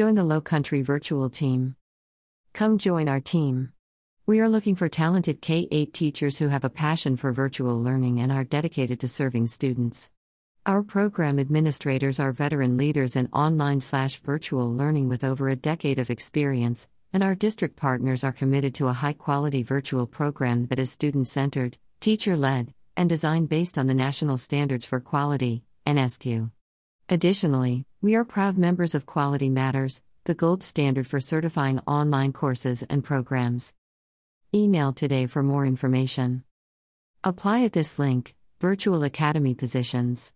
Join the Low Country virtual team. Come join our team. We are looking for talented K 8 teachers who have a passion for virtual learning and are dedicated to serving students. Our program administrators are veteran leaders in online slash virtual learning with over a decade of experience, and our district partners are committed to a high quality virtual program that is student centered, teacher led, and designed based on the National Standards for Quality, NSQ. Additionally, we are proud members of Quality Matters, the gold standard for certifying online courses and programs. Email today for more information. Apply at this link Virtual Academy Positions.